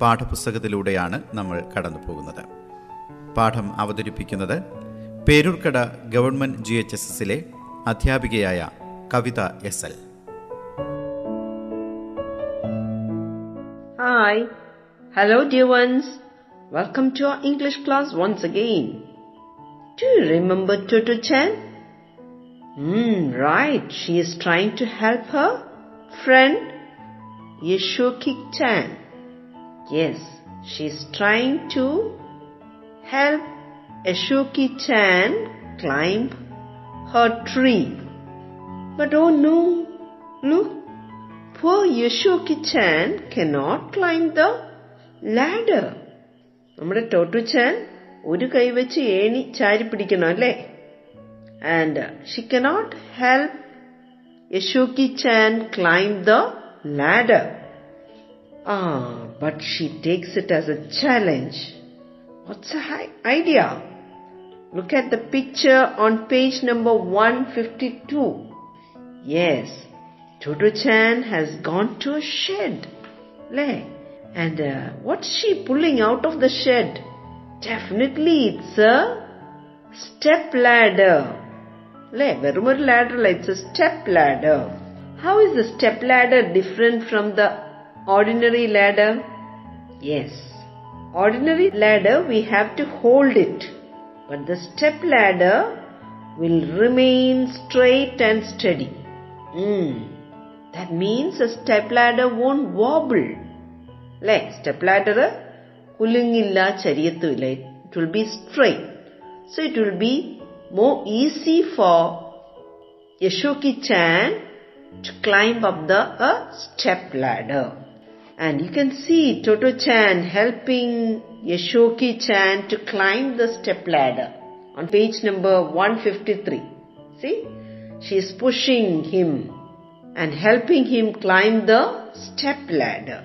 പാഠപുസ്തകത്തിലൂടെയാണ് നമ്മൾ കടന്നു പോകുന്നത് പാഠം അവതരിപ്പിക്കുന്നത് Peroorkada government G H S എസിലെ അധ്യാപികയായ Kavitha S L. Hi hello dear ones welcome to English class once again to remember Totto Chan Hmm, right. She is trying to help her friend Yeshua കിക് Tan. Yes, she is trying to help Yeshoki Chan climb her tree. But oh no, look, poor Yeshoki Chan cannot climb the ladder. നമ്മുടെ ടോട്ടു ചാൻ ഒരു കൈവച്ച് ഏണി ചാരി പിടിക്കണം അല്ലേ and she cannot help Yasuaki chan climb the ladder. Ah, but she takes it as a challenge. What's the idea? Look at the picture on page number 152. Yes, Toto-chan has gone to a shed. leh. and uh, what's she pulling out of the shed? Definitely it's a step ladder. Leh, verum ladder, it's a step ladder. How is the step ladder different from the ordinary ladder? Yes. Ordinary ladder we have to hold it. But the step ladder will remain straight and steady. Hmm. That means a step ladder won't wobble. അല്ലേ step ladder കുലുങ്ങില്ല ചരിയത്തുമില്ല it will be straight so it will be more easy for Yasuaki chan to climb up the a step ladder. And you can see Toto Chan helping Yashoki Chan to climb the step ladder on page number 153. See? She is pushing him and helping him climb the step ladder.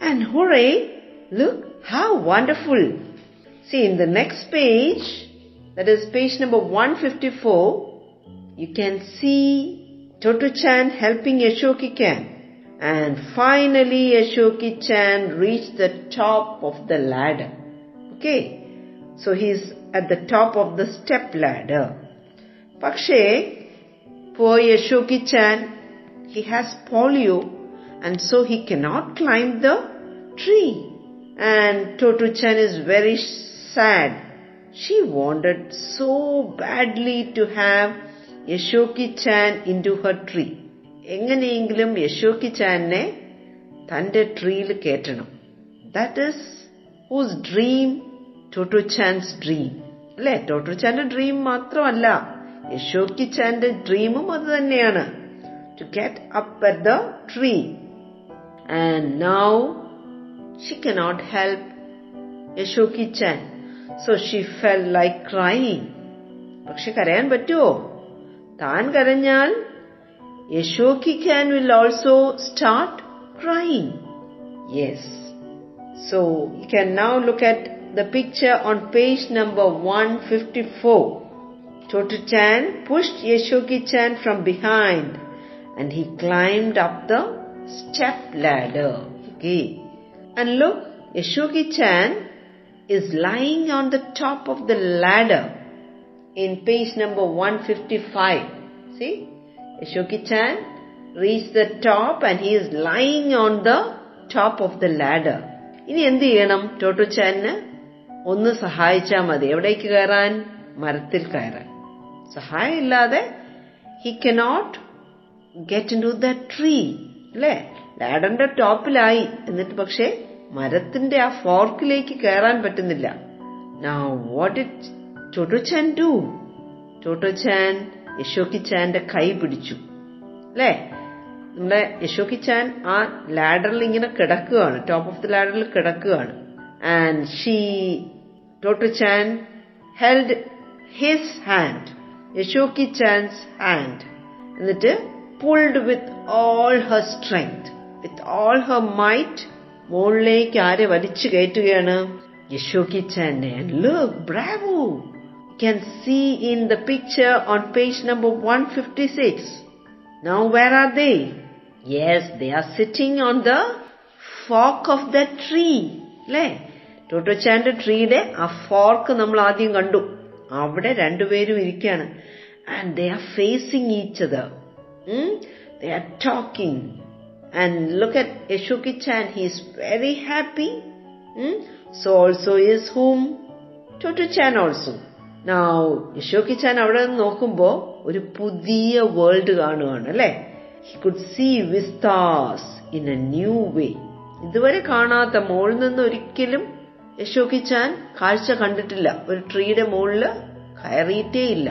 And hooray! Look how wonderful! See, in the next page, that is page number 154, you can see Toto Chan helping Yashoki Chan. And finally, Yashoki Chan reached the top of the ladder. Okay, so he's at the top of the step ladder. പക്ഷേ poor Yashoki Chan, he has polio and so he cannot climb the tree. And Toto Chan is very sad. She wanted so badly to have Yasuaki chan into her tree എങ്ങനെയെങ്കിലും യശോക്കി ചാനെ തന്റെ ട്രീയിൽ കയറ്റണം. That is whose dream Totto Chan's dream അല്ലെ? Totto ചാന്റെ dream മാത്രമല്ല. യശോക്കി ചാന്റെ ഡ്രീമും അത് തന്നെയാണ്. To get up at the tree and now she cannot help Yasuaki Chan. So she fell like cry പക്ഷെ കരയാൻ പറ്റുമോ താൻ കരഞ്ഞാൽ a shoki can will also start crying. Yes. So you can now look at the picture on page number 154. Totu-chan pushed Yashoki-chan from behind and he climbed up the step ladder. Okay. And look, Yashoki-chan is lying on the top of the ladder in page number 155. See? Yashoki Chan reached the top and he is lying on the top of the ladder. ഇനി എന്ത് ചെയ്യണം? ടോട്ടോ ഒന്ന് സഹായിച്ചാൽ മതി. എവിടേക്ക് കയറാൻ? മരത്തിൽ കയറാൻ. സഹായം ഇല്ലാതെ he cannot get in to the tree അല്ലേ? ലാഡറിന്റെ ടോപ്പിലായി. എന്നിട്ട് പക്ഷേ മരത്തിന്റെ ആ ഫോർക്കിലേക്ക് കയറാൻ പറ്റുന്നില്ല. What it Totto chan do Chan do? Toto Yasuaki ചാന്റെ കൈ പിടിച്ചു. അല്ലേ? നമ്മുടെ യശോക്കി ചാൻ ആ ലാഡറിൽ ഇങ്ങനെ കിടക്കുകയാണ്. ടോപ്പ് ഓഫ് ദി ലാഡറിൽ കിടക്കുകയാണ്. And she Totto Chan held his hand Yasuaki Chan's hand എന്നിട്ട് pulled with all her strength with all her might, മുകളിലേക്ക് ആരെ വലിച്ചു കയറ്റുകയാണ്? Yasuaki and look bravo can see in the picture on page number 156. Now where are they? Yes, they are sitting on the fork of that tree. അല്ലേ ടോട്ടോച്ചാന്റെ ട്രീയുടെ ആ fork നമ്മൾ ആദ്യം കണ്ടു അവിടെ രണ്ടുപേരും ഇരിക്കുകയാണ് and they are facing each other they are talking and look at Yasuaki chan he is very happy so also is hmm Totto chan also Now കിച്ചാൻ ചാൻ അവിടെ നിന്ന് നോക്കുമ്പോ ഒരു പുതിയ വേൾഡ് കാണുകയാണ് അല്ലെ? He could see vistas in a new way ഇതുവരെ കാണാത്ത മുകളിൽ നിന്ന് ഒരിക്കലും യശോ കിച്ചാൻ കാഴ്ച കണ്ടിട്ടില്ല. ഒരു ട്രീയുടെ മുകളിൽ കയറിയിട്ടേ ഇല്ല.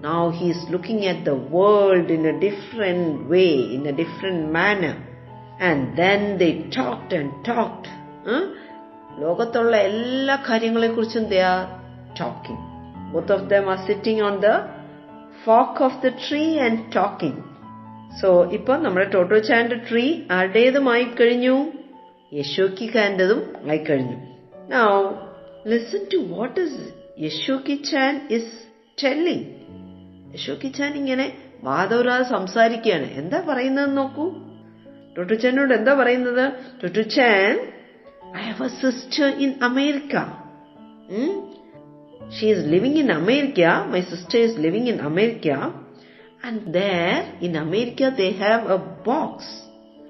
Now he's looking at the world in a different way in a different manner and then talked and talked ലോകത്തുള്ള എല്ലാ കാര്യങ്ങളെക്കുറിച്ചും they are talking both of them are sitting on the fork of the tree and talking. So ഇപ്പം നമ്മുടെ Totto tree ആരുടേതുമായി കഴിഞ്ഞു? യശോക്കിക്കാന്റെതും ആയി കഴിഞ്ഞു. Now listen to what is Yasuaki Chan is telling Yasuaki Chan ഇങ്ങനെ വാദവരാതെ സംസാരിക്കുകയാണ്. എന്താ പറയുന്നത് നോക്കൂ. ടൊട്ടു എന്താ പറയുന്നത്? Totto I have a sister in America she is living in America. My sister is living in America. And there in America they have a box.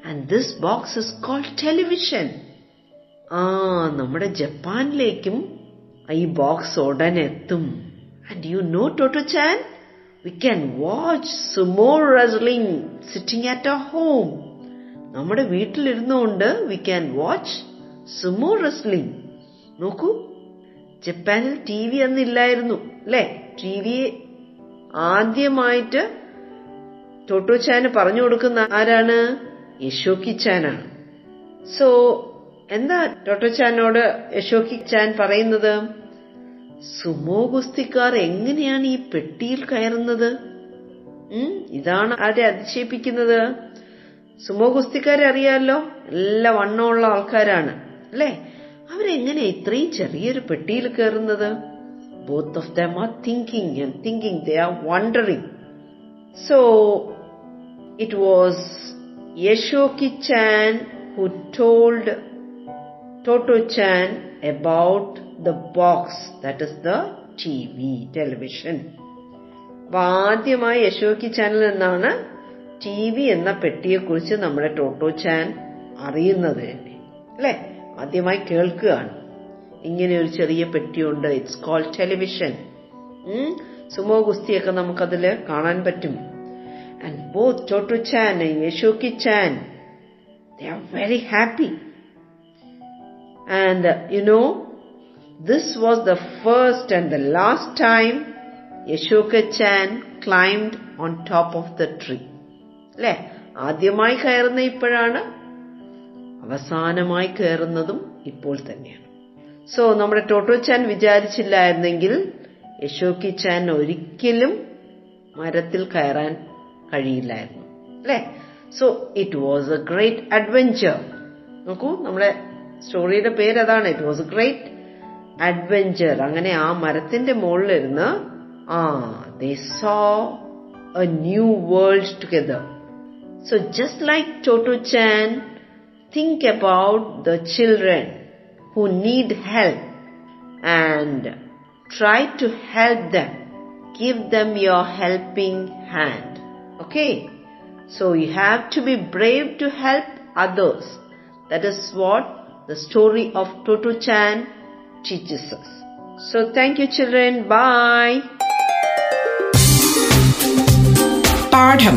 And this box is called television. ആ നമ്മുടെ ജപ്പാനിലേക്കും ഈ box ഉടനെ എത്തും and you know Totto chan we can watch sumo wrestling sitting at a home നമ്മുടെ വീട്ടിലിരുന്നുകൊണ്ട് we can watch sumo wrestling നോക്കൂ ജപ്പാനിൽ T V അന്നില്ലായിരുന്നു അല്ലെ? T V ആദ്യമായിട്ട് ടോട്ടോ ചാന് പറഞ്ഞു കൊടുക്കുന്ന ആരാണ്? യശോക്കി ചാനാണ് സോ എന്താ ടോട്ടോ ചാനോട് യശോക്കി ചാൻ പറയുന്നത്? സുമോ ഗുസ്തിക്കാർ എങ്ങനെയാണ് ഈ പെട്ടിയിൽ കയറുന്നത്? ഇതാണ് ആരെ അതിശയിപ്പിക്കുന്നത് സുമോ ഗുസ്തിക്കാരെ അറിയാലോ? എല്ലാ വണ്ണമുള്ള ആൾക്കാരാണ് അല്ലേ? അവരെങ്ങനെ ഇത്രയും ചെറിയൊരു പെട്ടിയിൽ കയറുന്നത്? Both of them are thinking and thinking they are wondering so it was Yasuaki Chan who told Totto Chan about box that is the T V television അപ്പൊ ആദ്യമായി യശോക്കി ചാനൽ നിന്നാണ് ടി വി എന്ന പെട്ടിയെക്കുറിച്ച് നമ്മുടെ ടോട്ടോ ചാൻ അറിയുന്നത്. തന്നെ അല്ലേ? ആദ്യമായി കേൾക്കുകയാണ്. ഇങ്ങനെ ഒരു ചെറിയ പെട്ടിയുണ്ട്. ഇറ്റ്സ് കോൾ ടെലിവിഷൻ സുമോ ഗുസ്തിയൊക്കെ നമുക്കതിൽ കാണാൻ പറ്റും. And both Totto Chan Yasuaki Chan they are very happy and you know this was the first and the last time Yasuaki Chan climbed on top of the tree അല്ലെ? ആദ്യമായി കയറുന്ന ഇപ്പോഴാണ് അവസാനമായി കയറുന്നതും ഇപ്പോൾ തന്നെയാണ്. സോ നമ്മുടെ ടോട്ടോ ചാൻ വിചാരിച്ചില്ലായിരുന്നെങ്കിൽ യശോക്കി ചാൻ ഒരിക്കലും മരത്തിൽ കയറാൻ കഴിയില്ലായിരുന്നു അല്ലേ? So it was a great adventure നോക്കൂ നമ്മുടെ സ്റ്റോറിയുടെ പേര് അതാണ് it was a great adventure അങ്ങനെ ആ മരത്തിന്റെ മുകളിലിരുന്ന് ആ they saw a new world together so just like Totto Chan think about the children who need help and try to help them. Give them your helping hand. Okay? So you have to be brave to help others. That is what the story of Toto Chan teaches us. So thank you children. Bye. പാഠം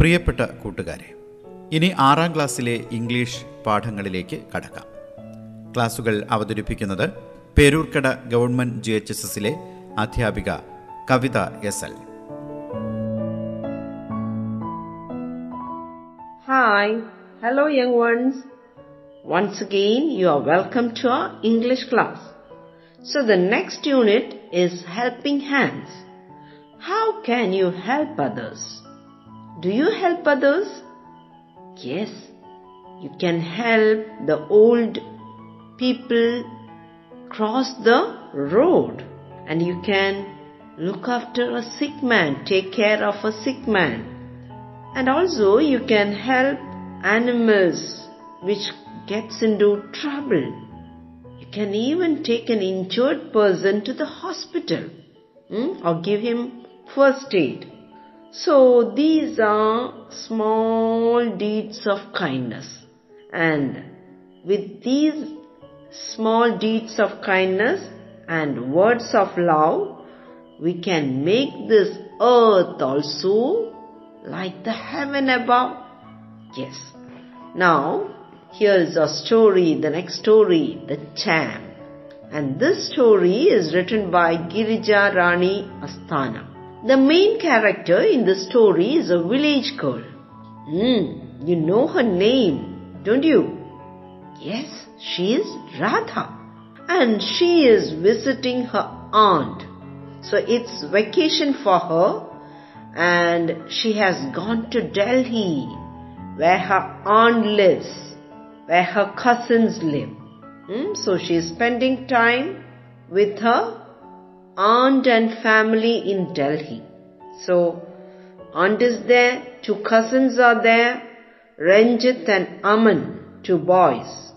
പ്രിയപ്പെട്ട കൂട്ടുകാരെ ഇനി ആറാം ക്ലാസ്സിലെ English പാഠങ്ങളിലേക്ക് കടക്കാം. ക്ലാസുകൾ അവതരിപ്പിക്കുന്നത് Peroorkada government G H S എസിലെ അധ്യാപിക Kavitha S L. Hi hello young ones ones again you are welcome to our English class so the next unit is helping hands how can you help others Do you help others? Yes, you can help the old people cross the road and you can look after a sick man, take care of a sick man. And also you can help animals which gets into trouble. You can even take an injured person to the hospital hmm, or give him first aid. So these are small deeds of kindness. And with these small deeds of kindness and words of love, we can make this earth also like the heaven above. Yes. Now, here is a story, the next story, The Champ. And this story is written by Girija Rani Asthana. The main character in the story is a village girl. Hmm, you know her name, don't you? Yes, she is Radha. And she is visiting her aunt. So it's vacation for her and she has gone to Delhi where her aunt lives, where her cousins live. Hmm? So she is spending time with her aunt and family in Delhi. So aunt is there, two cousins are there, Ranjit and Aman, two boys.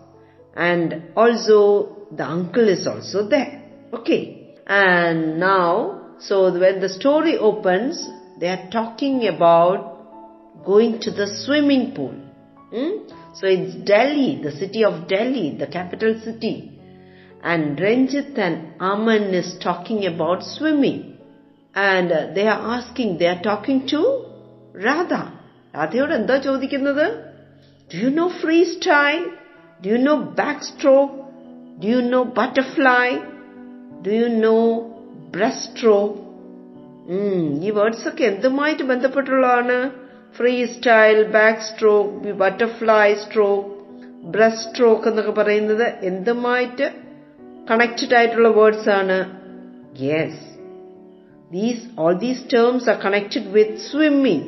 And also the uncle is also there. Okay. And now, so when the story opens, they are talking about going to the swimming pool. Hmm? So it's Delhi, the city of Delhi, the capital city And Ranjit and Aman is talking about swimming. And uh, they are asking, they are talking to Radha. രാധയോട് എന്താ ചോദിക്കുന്നത് do you know freestyle do you know backstroke do you know butterfly do you know breaststroke ഈ words ഒക്കെ എന്തുമായിട്ട് ബന്ധപ്പെട്ടുള്ളതാണ് freestyle backstroke butterfly stroke breaststroke എന്നൊക്കെ പറയുന്നത് എന്തുമായിട്ട് connected ആയിട്ടുള്ള words ആണ് yes these all these terms are connected with swimming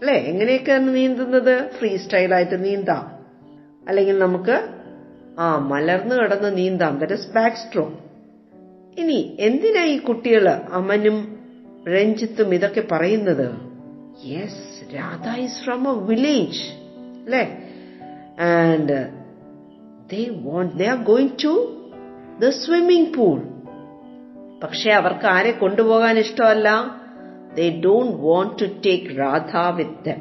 അല്ലെ? എങ്ങനെയൊക്കെയാണ് നീന്തുന്നത്? ഫ്രീ സ്റ്റൈൽ ആയിട്ട് നീന്താം. അല്ലെങ്കിൽ നമുക്ക് ആ മലർന്നു കിടന്ന് നീന്താം. ദറ്റ് ഇസ് ബാക്ക് സ്ട്രോക്ക് ഇനി എന്തിനാ ഈ കുട്ടികൾ അമനും രഞ്ജിത്തും ഇതൊക്കെ പറയുന്നത്? Yes Radha is from a village അല്ലേ? And they want they are going to the swimming pool. പക്ഷെ അവർക്ക് ആരെ കൊണ്ടുപോകാൻ ഇഷ്ടമല്ല? They don't want to take Radha with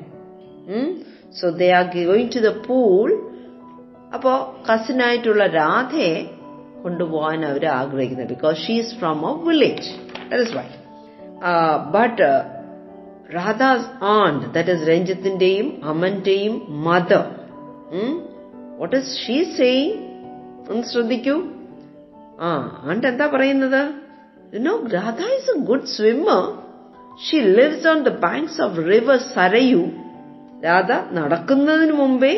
so they are going to the pool അപ്പോ കസിനായിട്ടുള്ള രാധയെ കൊണ്ടുപോകാൻ അവർ ആഗ്രഹിക്കുന്നത്. Because she's from a village that why but Radha's and that is രഞ്ജിത്തിന്റെയും അമന്റെയും mother what is she saying ഒന്ന് ശ്രദ്ധിക്കൂ. ആ aunt എന്താ പറയുന്നത് you know Radha is a good swimmer she lives on the banks of river Sarayu Radha നടക്കുന്നതിന് മുമ്പേ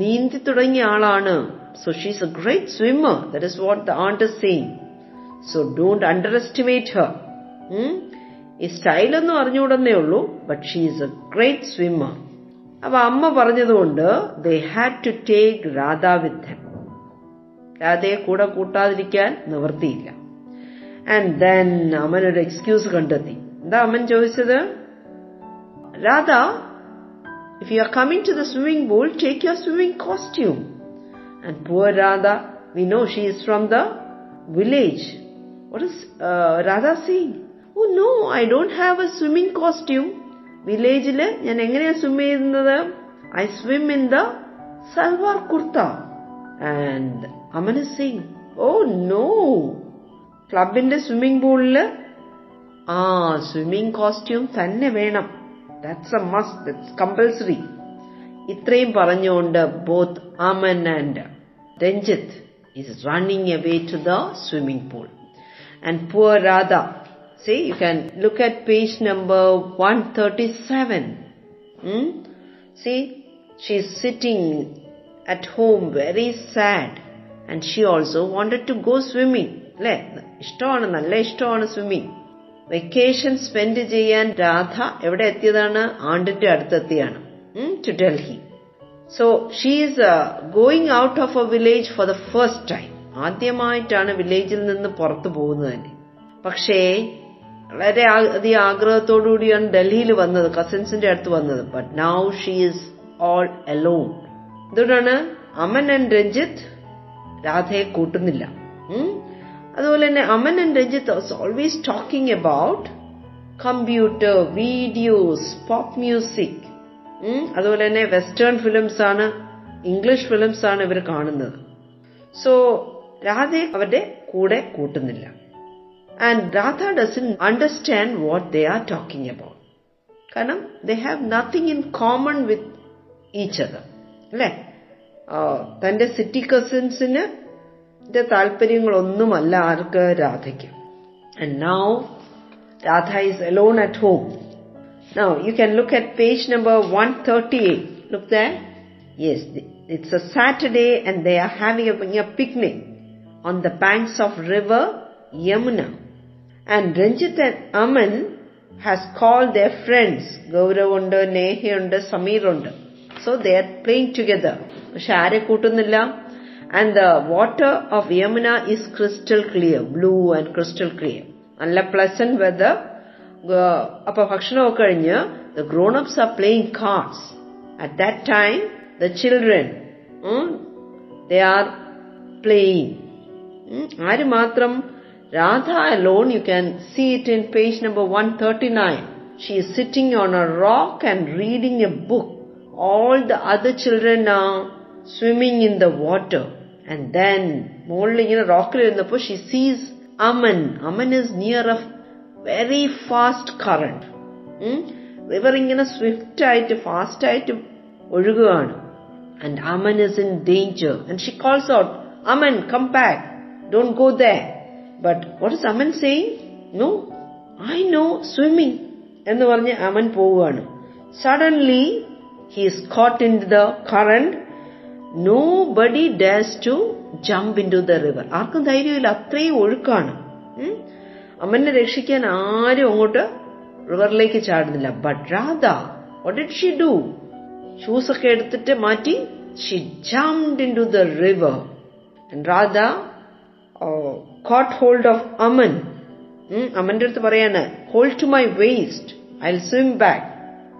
നീന്തി തുടങ്ങിയ ആളാണ് so she's a great swimmer that is what the aunt is saying so don't underestimate her ഈ സ്റ്റൈലൊന്നും അറിഞ്ഞുകൂടെന്നേ ഉള്ളൂ but she is a great swimmer അപ്പൊ അമ്മ പറഞ്ഞതുകൊണ്ട് they had to take Radha with them രാധയെ കൂടെ കൂട്ടാതിരിക്കാൻ നിവൃത്തിയില്ല. ആൻഡ് ദെൻ അമൻ ഒരു എക്സ്ക്യൂസ് കണ്ടെത്തി. എന്താ അമ്മൻ ചോദിച്ചത്? Radha if you are coming to the swimming pool take your swimming costume and poor Radha we know she is from the village what is Radha saying oh no I don't have a swimming costume വില്ലേജിൽ ഞാൻ എങ്ങനെയാണ് swim ചെയ്യുന്നത്? I swim in the salwar kurta And Aman Singh oh no ക്ലബിന്റെ swimming പൂളില് ആ swimming costume തന്നെ വേണം that's a must that's compulsory ഇത്രയും പറഞ്ഞുകൊണ്ട് both Aman and Ranjith is running away to the swimming pool and poor Radha See, you can look at page number 137. Hmm? See, she's sitting at home very sad. And she also wanted to go swimming. അല്ലേ ഇഷ്ടമാണ് നല്ല ഇഷ്ടമാണ് swimming vacation spend ചെയ്യാൻ രാധ എവിടെ എത്തിയതാണ്? ആണ്ടിന്റെ അടുത്തെത്തിയാണ് to Delhi so she's going out of a village for the first time ആദ്യമായിട്ടാണ് വില്ലേജിൽ നിന്ന് പുറത്തു പോകുന്നത് തന്നെ. പക്ഷേ വളരെ അധികം ആഗ്രഹത്തോടുകൂടിയാണ് ഡൽഹിയിൽ വന്നത് കസിൻസിന്റെ അടുത്ത് വന്നത്. But now she is all alone ഇതുകൊണ്ടാണ് അമൻ ആൻഡ് രഞ്ജിത്ത് രാധയെ കൂട്ടുന്നില്ല. അതുപോലെ തന്നെ Aman and Ranjith always talking about computer videos pop music അതുപോലെ തന്നെ വെസ്റ്റേൺ ഫിലിംസ് ആണ് ഇംഗ്ലീഷ് ഫിലിംസ് ആണ് ഇവർ കാണുന്നത്. സോ രാധയെ അവരുടെ കൂടെ കൂട്ടുന്നില്ല. And Radha doesn't understand what they are talking about കാരണം they have nothing in common with each other അല്ലേ തന്റെ സിറ്റി കസിൻസിന് താല്പര്യങ്ങളൊന്നുമല്ല ആർക്ക് രാധയ്ക്ക് and now Radha is alone at home now you can look at page number one thirty eight look the yes it's a Saturday and they are having a picnic on the banks of river Yamuna. And Ranjit and Aman has called their friends, Gaurav ഉണ്ട് നേഹയുണ്ട് സമീറുണ്ട് so they are playing together പക്ഷെ ആരെ കൂട്ടുന്നില്ല and the water of Yamuna is crystal clear blue and crystal clear നല്ല pleasant whether അപ്പൊ ഭക്ഷണമൊക്കെ കഴിഞ്ഞ് the grown ups are playing cards at that time the children they are playing ആര് മാത്രം Radha alone you can see it in page number one thirty nine she is sitting on a rock and reading a book. All the other children are swimming in the water. And then, മുകളിൽ ഇങ്ങനെ റോക്കിൽ ഇരുന്നപ്പോൾ she sees Aman Aman is near a very fast current river ഇങ്ങനെ Swift ആയിട്ട് fast ആയിട്ട് ഒഴുകുകയാണ് and Aman is in danger and she calls out Aman come back don't go there. But what is Aman saying? No, I know swimming. എന്ന് പറഞ്ഞ് അമൻ പോവുകയാണ് suddenly Is caught in the current nobody dares to jump into the river ആർക്കും ധൈര്യമില്ല. അത്രയും ഒഴുക്കാണ്. അമ്മനെ രക്ഷിക്കാൻ ആരും അങ്ങോട്ട് റിവറിലേക്ക് ചാടുന്നില്ല. But Radha what did she do shoes ഒക്കെ എടുത്തിട്ട് മാറ്റി she jump into the river Radha caught hold of Aman അമ്മന്റെ അടുത്ത് പറയാണ് hold to my waist I swim back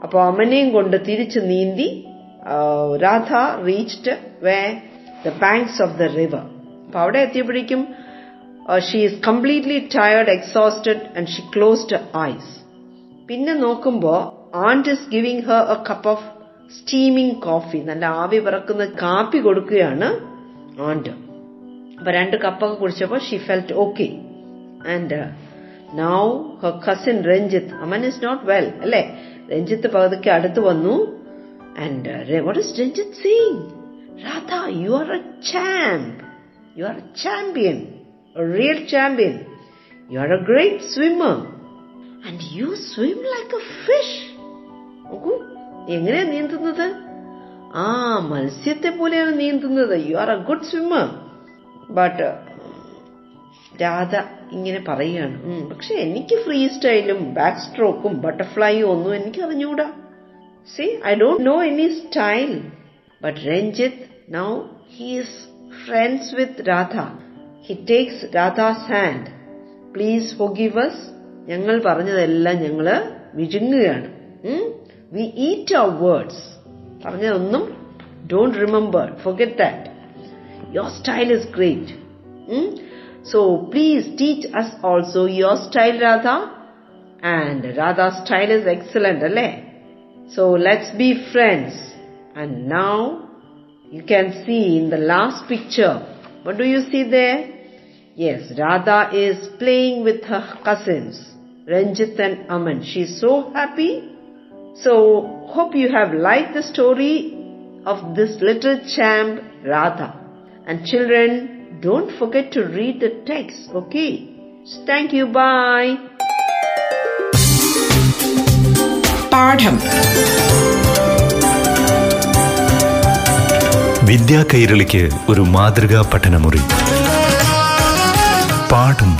അപ്പൊ അമ്മനെയും കൊണ്ട് തിരിച്ച് നീന്തി Radha reached way the banks of the river അപ്പൊ അവിടെ എത്തിയപ്പോഴേക്കും she is completely tired exhausted and she closed eyes പിന്നെ നോക്കുമ്പോ and is giving her a cup of steaming coffee നല്ല ആവി പറക്കുന്ന കാപ്പി കൊടുക്കുകയാണ് ആൻഡ് അപ്പൊ രണ്ട് കപ്പൊക്കെ കുടിച്ചപ്പോ she felt okay and now her cousin Ranjith Aman is not well അല്ലെ? രഞ്ജിത്ത് പകുതിക്ക് അടുത്ത് വന്നു. And what is Ranjith saying Radha you are a champ you are a champion real champion you are a great swimmer and you swim like a fish നോക്കൂ എങ്ങനെയാ നീന്തുന്നത്? ആ മത്സ്യത്തെ പോലെയാണ് നീന്തുന്നത്. You are a good swimmer but Radha ഇങ്ങനെ പറയുകയാണ്. പക്ഷെ എനിക്ക് ഫ്രീ സ്റ്റൈലും ബാക്ക് സ്ട്രോക്കും ബട്ടർഫ്ലൈയും ഒന്നും എനിക്ക് അറിഞ്ഞൂടാ. See I don't know any style but Ranjith now he's friends with Radha he takes Radha's hand please forgive us ഞങ്ങൾ പറഞ്ഞതെല്ലാം ഞങ്ങൾ വിഴുങ്ങുകയാണ്. വി ഈറ്റ് അവർ വേർഡ്സ് പറഞ്ഞതൊന്നും don't remember forget that your style is great. So please teach us also your style Radha and Radha's style is excellent, right? So let's be friends. And now you can see in the last picture, what do you see there? Yes, Radha is playing with her cousins, Ranjit and Aman. She's so happy. So hope you have liked the story of this little champ Radha. And children, don't forget to read the text, okay? Thank you, bye. പാഠം വിദ്യാ കൈരളിക്ക് ഒരു മാതൃകാ പഠനമുറി പാഠം